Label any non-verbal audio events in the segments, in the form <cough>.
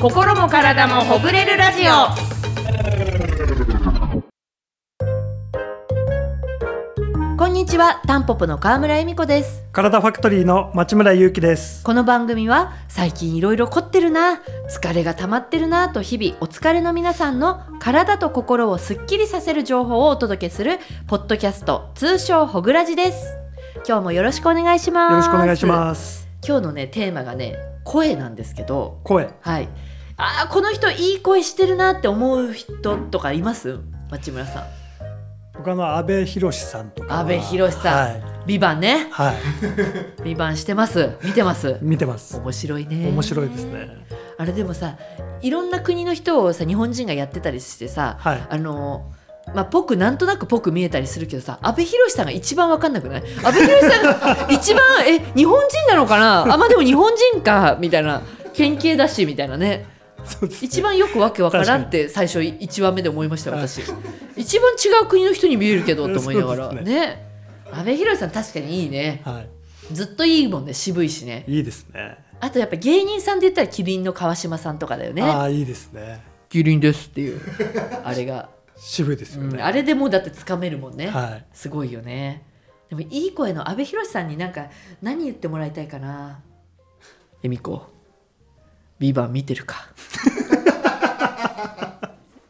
心も体もほぐれるラジオこんにちはタンポポの川村恵美子です体ファクトリーの町村祐樹です。この番組は最近いろいろ凝ってるな疲れが溜まってるなと日々お疲れの皆さんの体と心をすっきりさせる情報をお届けするポッドキャスト通称ほぐらじです今日もよろしくお願いしますよろしくお願いします。今日のねテーマがね声なんですけど声。はいあーこの人いい声してるなって思う人とかいます？町村さん他の阿部寛さんとかは。阿部寛さんはい。ビバンねはい。<laughs> ビバンしてます？見てます？見てます。面白いね面白いですね。あれでもさいろんな国の人をさ日本人がやってたりしてさ、はいあのまあ、ぽくなんとなくぽく見えたりするけどさ阿部寛さんが一番わかんなくない？阿部寛さんが <laughs> 一番え日本人なのかな？あまあでも日本人かみたいな県警だしみたいなね。一番よくわけわからんって最初1話目で思いました私。一番違う国の人に見えるけどと思いながら。そうですね。阿部寛さん確かにいいね。はずっといいもんね渋いしね。い。いいですね。あとやっぱ芸人さんで言ったらキリンの川島さんとかだよね。ああ、いいですね。キリンですっていうあれが、渋いですよね。うんあれでもうだってつかめるもんね、はい。すごいよね。でもいい声の阿部寛さんになんか何言ってもらいたいかな。恵美子ビバン見てるか。<laughs>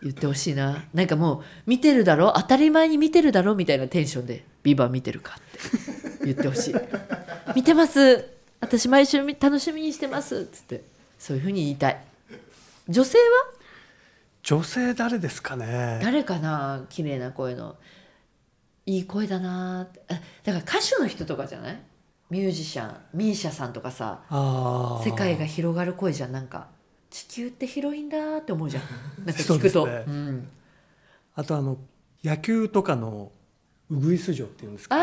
言ってほしいな。なんかもう見てるだろ？当たり前に見てるだろ？みたいなテンションで「ビバン見てるか?」って。言ってほしい「見てます。私毎週み楽しみにしてます」っつって。そういうふうに言いたい。女性は？女性誰ですかね？誰かな？綺麗な声の。いい声だなって。あだから歌手の人とかじゃない？ミュージシャンミーシャさんとかさ。世界が広がる声じゃん。なんか地球って広いんだって思うじゃん。<laughs> なんか聞くと。あとあの野球とかのウグイス嬢っていうんですか。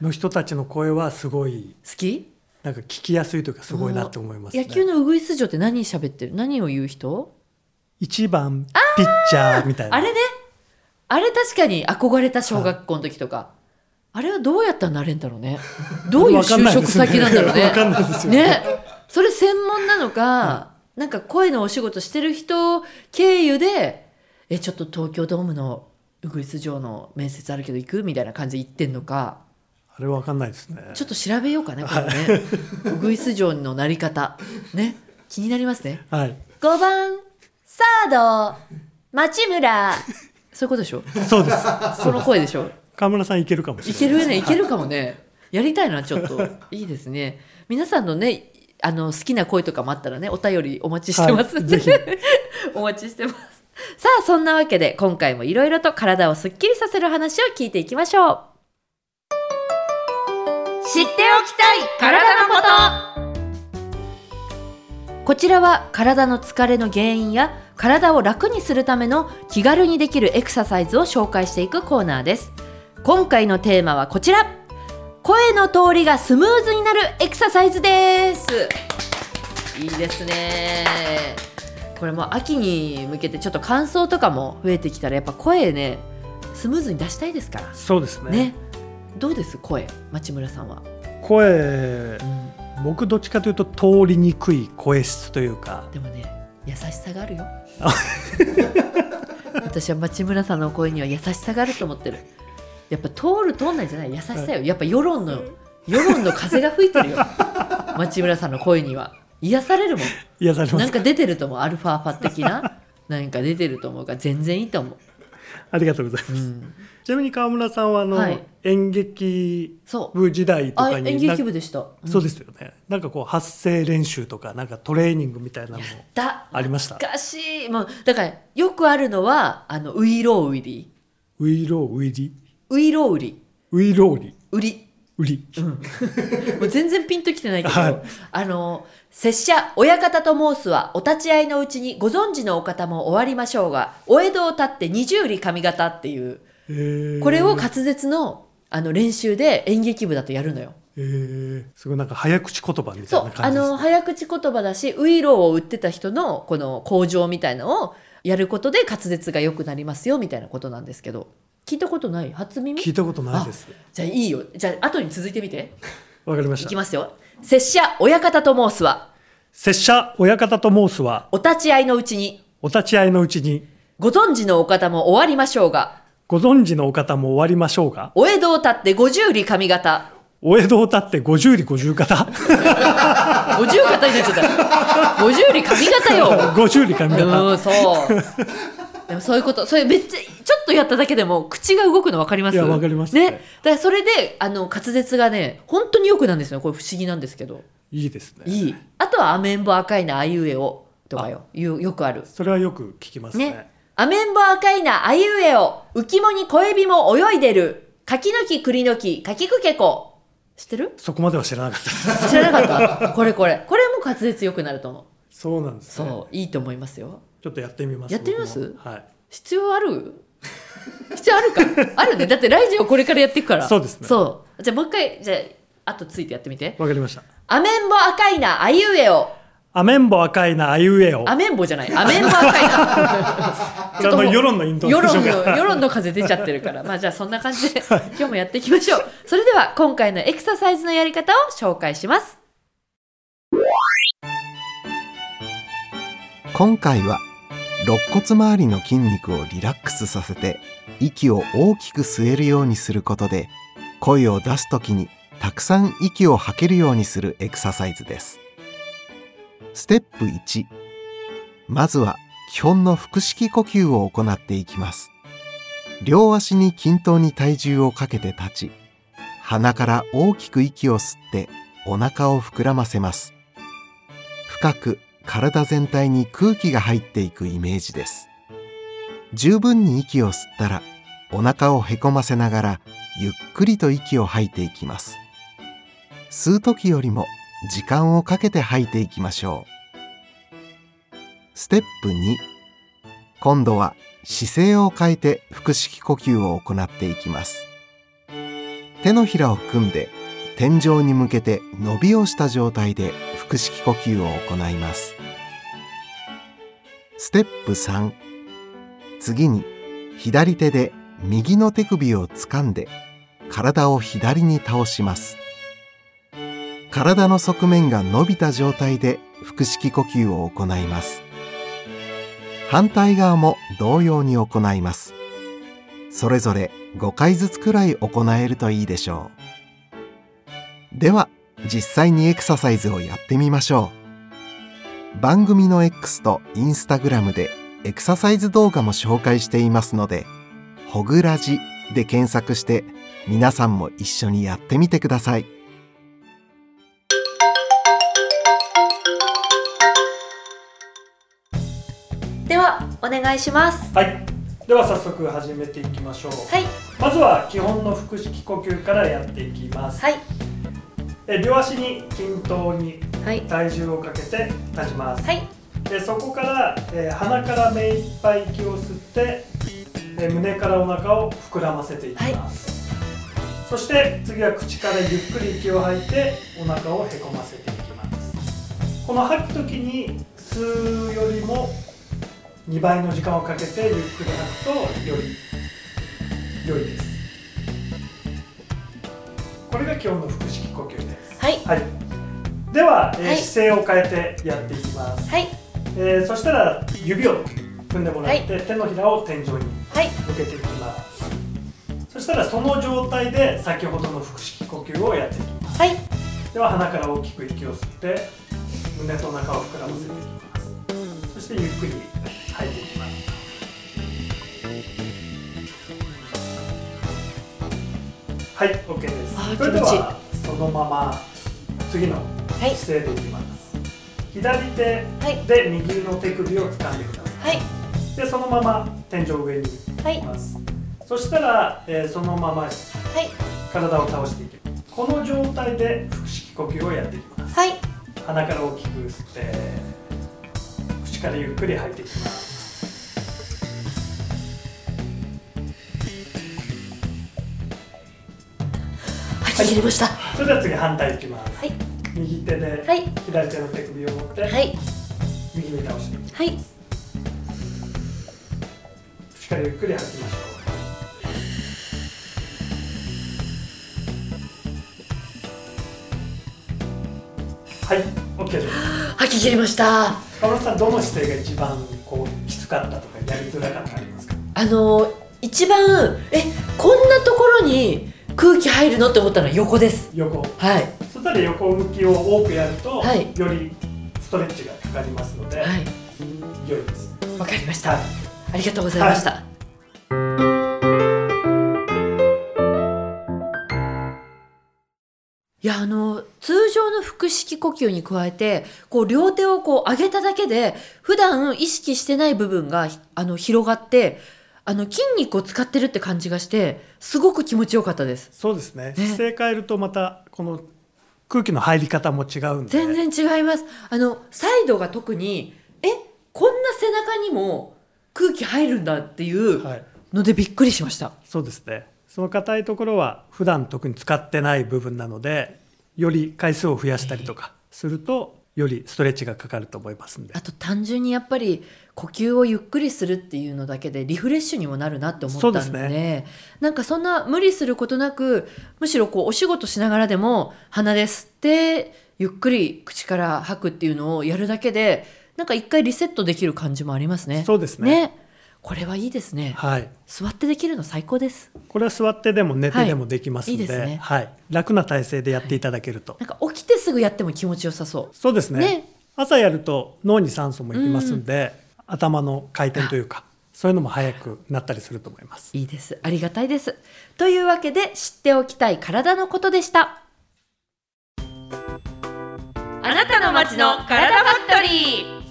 の人たちの声はすごい好き？なんか聞きやすいというかすごいなって思いますね。野球のウグイス嬢って何喋ってる？何を言う人？一番ピッチャーみたいな。あれね。あれ確かに憧れた小学校の時とか、あれはどうやったらなれんだろうね。<laughs> どういう就職先なんだろうね。わかんないですよね。ね、それ専門なのか、なんか声のお仕事してる人経由でえちょっと東京ドームのウグイス城の面接あるけど行くみたいな感じで言ってんのか。あれわかんないですね。ちょっと調べようかねこれね。<laughs> ウグイス城のなり方。ね。気になりますね。はい。5番サード町村。そういうことでしょ？そうです。その声でしょ？川村さんいけるかもしれない。いけるねいけるかもね。やりたいなちょっと。<laughs> いいですね。皆さんのねあの好きな声とかもあったらねお便りお待ちしてます、はいぜひ。<laughs> お待ちしてます。さあそんなわけで今回もいろいろと体をすっきりさせる話を聞いていきましょう。知っておきたい体のこと。こちらは体の疲れの原因や体を楽にするための気軽にできるエクササイズを紹介していくコーナーです今回のテーマはこちら。声の通りがスムーズになるエクササイズです。いいですね。これもう秋に向けてちょっと乾燥とかも増えてきたらやっぱ声ねスムーズに出したいですから。そうですね。ね。どうです？声。町村さんは、声。う、ん、僕どっちかというと通りにくい声質というか、でもね優しさがあるよ。<laughs> 私は町村さんの声には優しさがあると思ってるやっぱ通る通んないじゃない？優しさよ。やっぱ世論の世論の風が吹いてるよ。<laughs> 町村さんの声には。癒されるもん。癒されます。なんか出てると思う。アルファファ的な。なんか出てると思うから全然いいと思う、ありがとうございます。うん、ちなみに川村さんはあの、はい。演劇部時代とあかに演劇部でした、うん。そうですよね。なんかこう発声練習とかなんかトレーニングみたいなのもだありました？懐かしい。もうだからよくあるのはあのウイロウイリウイロウイリウイロウリウイロウリ売り。ウリ。<laughs> もう全然ピンときてないけど、はい。あの拙者親方と申すはお立ち会いのうちにご存知のお方も終わりましょうがお江戸を立って二十里上方っていうえー。これを滑舌のあの練習で演劇部だとやるのよ。えー。すごいなんか早口言葉みたそいうなあ感じです、ね。の早口言葉だしウイローを売ってた人のこの向上みたいのをやることで滑舌が良くなりますよみたいなことなんですけど聞いたことない？初耳？聞いたことないです。じゃあいいよ。じゃあ後に続いてみて。<laughs> わかりました。いき。ますよ。拙者親方と申すは？拙者親方と申すは？お立ち会いのうちに、お立ち会いのうちに。ご存知のお方も終わりましょうが、ご存知のお方も終わりましょうが。お江戸を立って五十里上方、お江戸を立って五十里五十方？<laughs> 五十方になっちゃった。五十里上方よ。<laughs> 五十里上方。うん、そう。でもそういうこと、それめっちゃ、ちょっとやっただけでも口が動くの分かります？いやわかりますね。だからそれで、あの、滑舌がね、本当に良くなんですよ。これ不思議なんですけど。いいですねいい。あとは、アメンボ赤いな、あいうえおとかよ。よよくある。それはよく聞きますねね。アメンボ赤いな、あいうえお、浮きもに小エビも泳いでる。柿の木、栗の木、柿くけこ。知ってる？そこまでは知らなかった知らなかったこれこれ。これも滑舌良くなると思う。そうなんですねそう、いいと思いますよ。ちょっとやってみますやってみます？はい必要ある？<laughs> 必要あるか？あるね。だってラジオこれからやっていくから。そうですねそう。じゃあもう一回、じゃあ、あとついてやってみて。わかりましたアメンボ赤いな、あいうえお。アメンボ赤いなあいうえおアメンボじゃない。アメンボ赤いな。これあの世論のイントネ世ーショ論の、世論の風出ちゃってるから。まあじゃあそんな感じで、今日もやっていきましょう。それでは今回のエクササイズのやり方を紹介します。今回は肋骨周りの筋肉をリラックスさせて息を大きく吸えるようにすることで声を出す時にたくさん息を吐けるようにするエクササイズです。ステップ1まずは基本の腹式呼吸を行っていきます。両足に均等に体重をかけて立ち鼻から大きく息を吸ってお腹を膨らませます。深く体全体に空気が入っていくイメージです。十分に息を吸ったらお腹をへこませながらゆっくりと息を吐いていきます。吸う時よりも時間をかけて吐いていきましょう。ステップ2今度は姿勢を変えて腹式呼吸を行っていきます。手のひらを組んで天井に向けて伸びをした状態で腹式呼吸を行います。ステップ3次に左手で右の手首を掴んで体を左に倒します。体の側面が伸びた状態で腹式呼吸を行います。反対側も同様に行います。それぞれ5回ずつくらい行えるといいでしょう。では実際にエクササイズをやってみましょう番組の X と Instagram でエクササイズ動画も紹介していますので「ほぐらじ」で検索して皆さんも一緒にやってみてくださいでは、お願いします。はいでは早速始めていきましょう、はい。まずは基本の腹式呼吸からやっていきます、はい。え両足に均等にはい。体重をかけて立ちます、はい。でそこから、えー鼻から目いっぱい息を吸って、えー胸からお腹を膨らませていきます、そして次は口からゆっくり息を吐いてお腹をへこませていきます。この吐く時に吸うよりも2倍の時間をかけてゆっくり吐くとより良いですこれが今日の腹式呼吸です。はい。はい。では、えーはい。姿勢を変えてやっていきます。はい。えーそしたら指を組んでもらって、手のひらを天井にはい。向けていきます。そしたらその状態で先ほどの腹式呼吸をやっていきます。はい。では鼻から大きく息を吸って胸とお腹を膨らませていきます。そしてゆっくり吐いていきますはい OK ですそれではそのまま次のはい。姿勢でいきます、左手はい。で右の手首を掴んでくださいはい。でそのまま天井上にはいいます、そしたら、えーそのままはい。体を倒していきますこの状態で腹式呼吸をやっていきますはい。鼻から大きく吸って口からゆっくり吐いていきますはい。切れました。それでは次反対いきます、はい。右手ではい。左手の手首を持ってはい。右に倒してはい。口からゆっくり吐きましょうはい OK です吐き切りました川村さんどの姿勢が一番こうきつかったとかやりづらかったありますか？あの一番えこんなところに空気入るのって思ったのは横です。横。はい。そしたら横向きを多くやると、はい。よりストレッチがかかりますので、はい。良いです。わかりました、はい。ありがとうございました、いやあの通常の腹式呼吸に加えてこう両手をこう上げただけで普段意識してない部分があの広がってあの筋肉を使ってるって感じがしてすごく気持ちよかったです。そうですね。ね。姿勢変えるとまたこの空気の入り方も違うんで。全然違います。あのサイドが特にえこんな背中にも空気入るんだっていうはい、のでびっくりしました。そうですね。その硬いところは普段特に使ってない部分なのでより回数を増やしたりとかするとよりストレッチがかかると思いますんで。あと単純にやっぱり呼吸をゆっくりするっていうのだけでリフレッシュにもなるなって思ったんで。ですね。なんかそんな無理することなくむしろこうお仕事しながらでも鼻で吸ってゆっくり口から吐くっていうのをやるだけでなんか一回リセットできる感じもありますね。そうですね。ね。これはいいですね。はい。座ってできるの最高です。これは座ってでも寝てでもできますんで,、はいいはいいですね。楽な体勢でやっていただけると、なんか起きてすぐやっても気持ちよさそう。そうですね。ね。朝やると脳に酸素もいきますんで、頭の回転というかそういうのも早くなったりすると思いますいいです。ありがたいです。というわけで知っておきたい体のことでした。あなたの街の体ファクトリー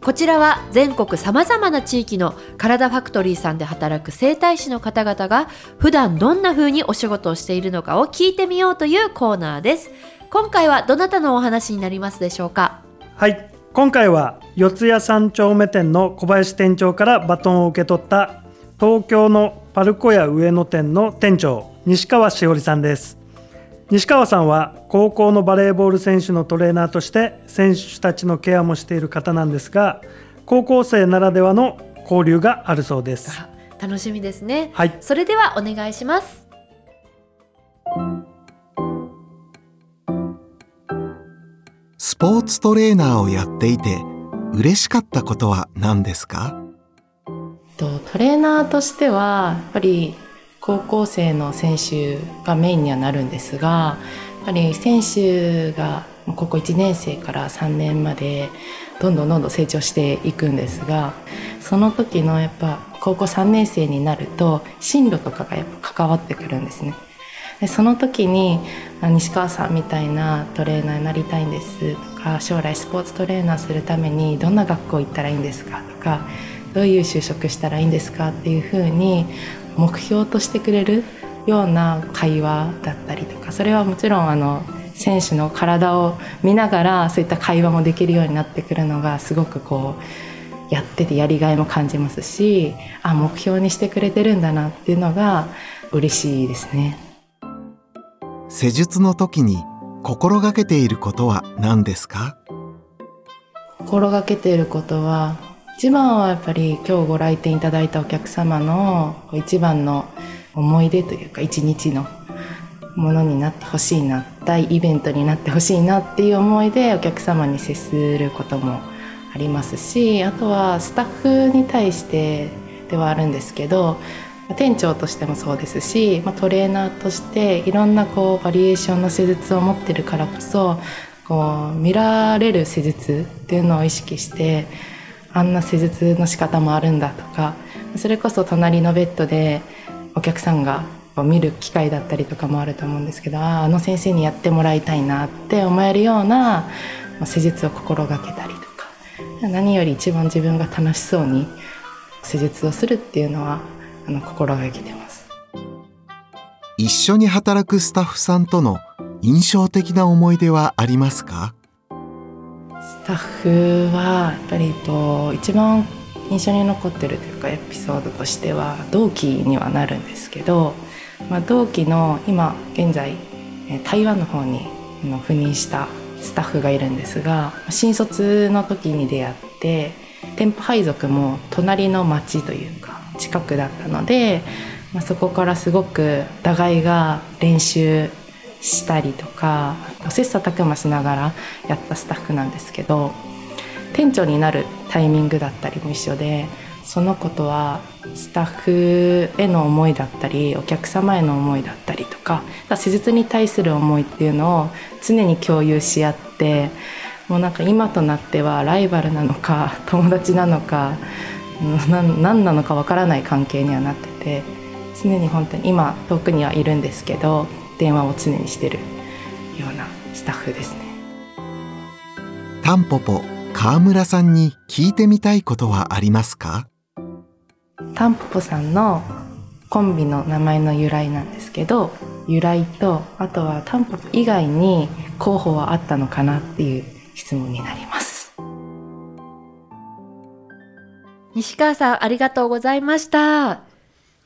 こちらは全国さまざまな地域の体ファクトリーさんで働く整体師の方々が普段どんな風にお仕事をしているのかを聞いてみようというコーナーです。今回はどなたのお話になりますでしょうか？はい今回は四谷三丁目店の小林店長からバトンを受け取った東京のパルコ屋上野店の店長西川しおりさんです西川さんは高校のバレーボール選手のトレーナーとして選手たちのケアもしている方なんですが高校生ならではの交流があるそうですあ楽しみですね。はいそれではお願いします。ポーツトレーナーをやっていて嬉しかったことは何ですか？とトレーナーとしてはやっぱり高校生の選手がメインにはなるんですがやっぱり選手が高校1年生から3年までどんどんどんどん成長していくんですがその時のやっぱ高校3年生になると進路とかがやっぱ関わってくるんですね。でその時にあ西川さんみたいなトレーナーになりたいんですとか将来スポーツトレーナーするためにどんな学校行ったらいいんですかとかどういう就職したらいいんですかっていうふうに目標としてくれるような会話だったりとかそれはもちろんあの選手の体を見ながらそういった会話もできるようになってくるのがすごくこうやっててやりがいも感じますしあ目標にしてくれてるんだなっていうのが嬉しいですね。施術の時に心がけていることは何ですか？心がけていることは一番はやっぱり今日ご来店いただいたお客様の一番の思い出というか一日のものになってほしいな大イベントになってほしいなっていう思いでお客様に接することもありますしあとはスタッフに対してではあるんですけど店長としてもそうですし、まあ、トレーナーとしていろんなこうバリエーションの施術を持ってるからこそこう見られる施術っていうのを意識してあんな施術の仕方もあるんだとかそれこそ隣のベッドでお客さんが見る機会だったりとかもあると思うんですけどあの先生にやってもらいたいなって思えるような施術を心がけたりとか何より一番自分が楽しそうに施術をするっていうのはあの心がけてます。一緒に働くスタッフさんとの印象的な思い出はありますか？スタッフはやっぱりと一番印象に残ってるというかエピソードとしては同期にはなるんですけど、まあ、同期の今現在えー台湾の方に赴任したスタッフがいるんですが新卒の時に出会って店舗配属も隣の町というか近くだったので、まあ、そこからすごく互いが練習したりとか切磋琢磨しながらやったスタッフなんですけど店長になるタイミングだったりも一緒でそのことはスタッフへの思いだったりお客様への思いだったりとか施術に対する思いっていうのを常に共有し合ってもうなんか今となってはライバルなのか友達なのか <laughs> 何なのかわからない関係にはなってて常に本当に今遠くにはいるんですけど電話を常にしてるようなスタッフですね。タンポポ川村さんに聞いてみたいことはありますか？タンポポさんのコンビの名前の由来なんですけど由来とあとはタンポポ以外に候補はあったのかなっていう質問になります西川さんありがとうございました。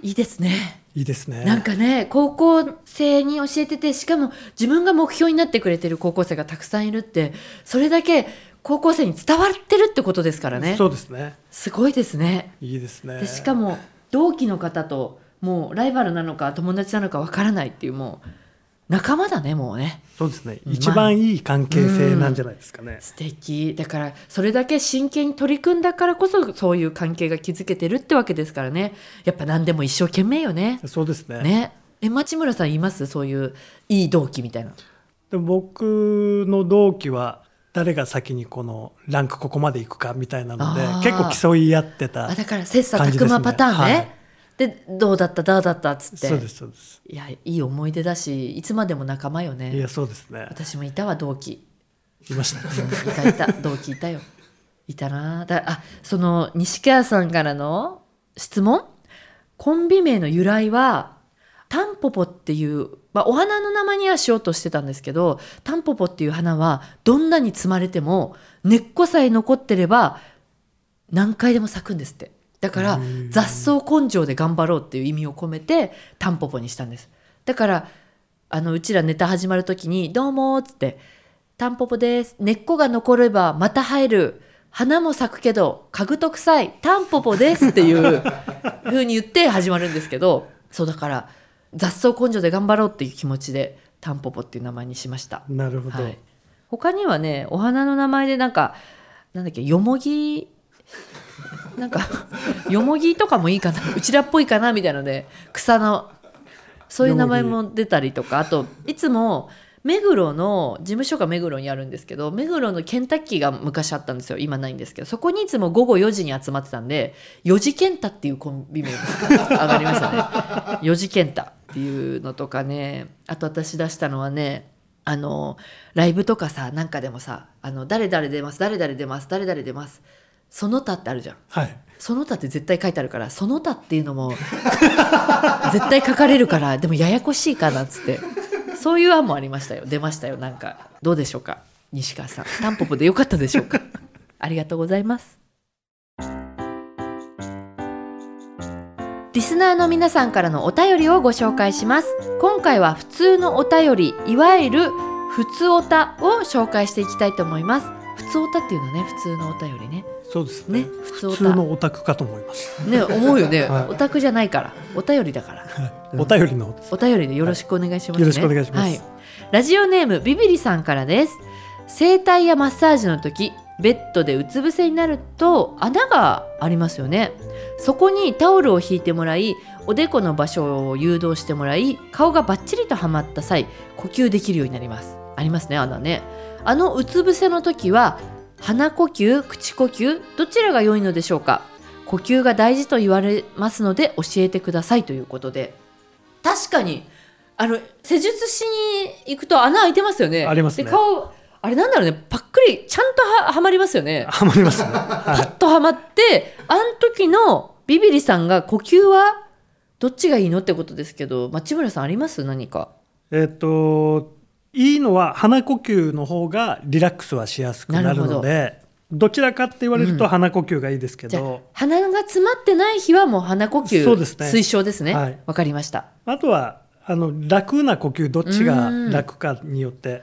いいですね。いいですね。なんかね高校生に教えててしかも自分が目標になってくれてる高校生がたくさんいるってそれだけ高校生に伝わってるってことですからね。そうですね。すごいですね。いいですね。でしかも同期の方ともうライバルなのか友達なのかわからないっていうもう仲間だねもうね。そうですね。まあ。一番いい関係性なんじゃないですかね、素敵。だからそれだけ真剣に取り組んだからこそそういう関係が築けてるってわけですからね。やっぱ何でも一生懸命よね。そうですね。ね。え町村さんいます？そういういい同期みたいな。でも僕の同期は誰が先にこのランクここまで行くかみたいなので結構競い合ってたあだから切磋琢磨パターンね。はいでどうだった？だうだった？っつって。そうですそうです。いやいい思い出だしいつまでも仲間よいねやそうですね。私もいたわ同期。いましたうんいたいた。<laughs> 同期いたよ。いたなだあその西川さんからの質問？コンビ名の由来はタンポポっていう、まあ、お花の名前にはしようとしてたんですけどタンポポっていう花はどんなに摘まれても根っこさえ残ってれば何回でも咲くんですってだからうん。雑草根性で頑張ろうっていう意味を込めてタンポポにしたんです。だからあのうちらネタ始まる時に「どうも」っつって「タンポポです。根っこが残ればまた生える。花も咲くけど家具と臭いタンポポです」っていう <laughs> 風に言って始まるんですけどそうだから雑草根性で頑張ろうっていう気持ちでタンポポっていう名前にしました。なるほど、はい、他にはねお花の名前でなんかなんだっけよもぎ？なんかよもぎとかもいいかな。<laughs> うちらっぽいかなみたいなので草のそういう名前も出たりとか。あといつも目黒の事務所が目黒にあるんですけど目黒のケンタッキーが昔あったんですよ。今ないんですけど。そこにいつも午後4時に集まってたんで4時ケンタっていうコンビ名が <laughs> 上がりましたね。4時ケンタっていうのとかね。あと私出したのはねあのライブとかさなんかでもさあの誰々出ます誰々出ます誰々出ますその他ってあるじゃん。はい。その他って絶対書いてあるからその他っていうのも <laughs> 絶対書かれるからでもややこしいかなっつって。そういう案もありましたよ。出ましたよ。なんかどうでしょうか？西川さん。タンポポでよかったでしょうか？<laughs> ありがとうございます。リスナーの皆さんからのお便りをご紹介します。今回は普通のお便りいわゆる普通おたを紹介していきたいと思います。普通おたっていうのね普通のお便りねそうですね。ね普通のオタクかと思いましね思うよね、はい。オタクじゃないから。お便りだから。<laughs> お便りの。お便りでよろしくお願いしますね、よろしくお願いします。はい、ラジオネームビビリさんからです。整体やマッサージの時ベッドでうつ伏せになると穴がありますよね。そこにタオルを引いてもらいおでこの場所を誘導してもらい顔がバッチリとはまった際呼吸できるようになります。ありますね穴ね。あのうつ伏せの時は鼻呼吸口呼吸どちらが良いのでしょうか？呼吸が大事と言われますので教えてくださいということで。確かにあの施術しに行くと穴開いてますよね。ありますね。で顔あれなんだろうね。パックリちゃんとははまりますよね。ハマりますね、パはッとはまってあん時のビビリさんが呼吸はどっちがいいのってことですけど町村さんあります？何か。い、えっ、といいのは鼻呼吸の方がリラックスはしやすくなるのでど。ちらかって言われるうん。と鼻呼吸がいいですけじゃあど、鼻が詰まってない日はもう鼻呼吸そうですね。推奨ですね。わ、はい。かりました。あとはあの楽な呼吸どっちが楽かによって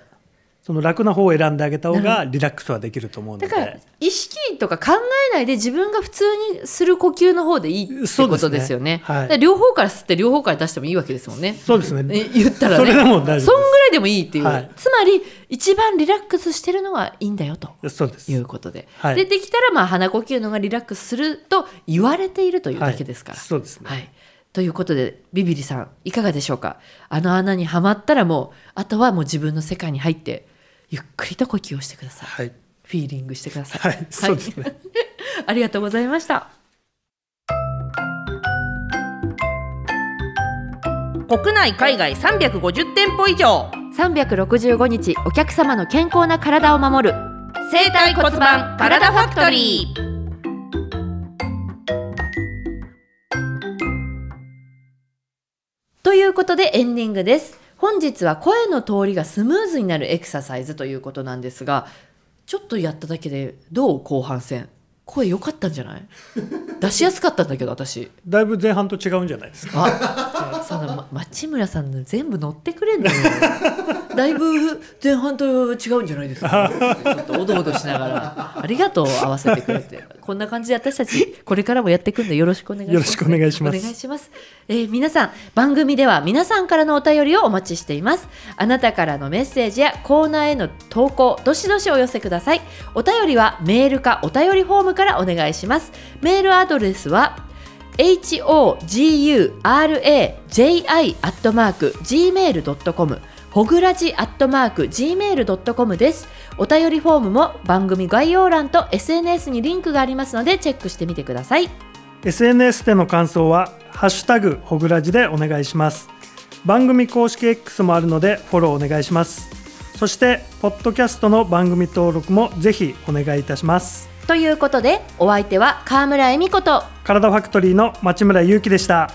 その楽な方を選んであげた方がリラックスはできると思うのでだから意識とか考えないで自分が普通にする呼吸の方でいいってことですよね。ねはい両方から吸って両方から出してもいいわけですもんね。そうですねえ言ったらね。それでも大丈夫そんぐらいでもいいっていう。はいつまり一番リラックスしてるのがいいんだよと。そうですいうことで、はいでできたらまあ鼻呼吸のがリラックスすると言われているというだけですから。はいそうですねはい。ということでビビリさんいかがでしょうか？あの穴にはまったらもうあとはもう自分の世界に入ってゆっくりと呼吸をしてください。はい。フィーリングしてください。はいそうですね。<laughs> ありがとうございました。国内海外350店舗以上。365日お客様の健康な体を守る。生体骨盤カラダファクトリー。ということでエンディングです本日は声の通りがスムーズになるエクササイズということなんですがちょっとやっただけでどう後半戦？声良かったんじゃない？出しやすかったんだけど私。だいぶ前半と違うんじゃないですか？あそのま町村さんの全部乗ってくれんのよだいぶ前半と違うんじゃないですか。ちょっとおどおどしながら。ありがとう合わせてくれて。こんな感じで私たちこれからもやっていくんでよろしくお願いします。よろしくお願いします。お願いします、えー皆さん番組では皆さんからのお便りをお待ちしています。あなたからのメッセージやコーナーへの投稿どしどしお寄せください。お便りはメールかお便りフォームからお願いします。メールアドレスは hoguraji.gmail.com ほぐらじ .gmail.com です。お便りフォームも番組概要欄と SNS にリンクがありますのでチェックしてみてください。SNS での感想は「ハッシュタグほぐらじ」でお願いします番組公式 X もあるのでフォローお願いしますそしてポッドキャストの番組登録もぜひお願いいたしますということでお相手は川村恵美子と体ファクトリーの町村祐樹でした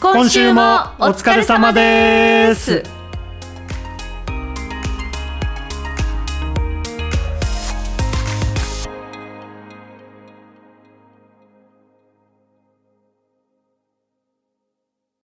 今週もお疲れ様です。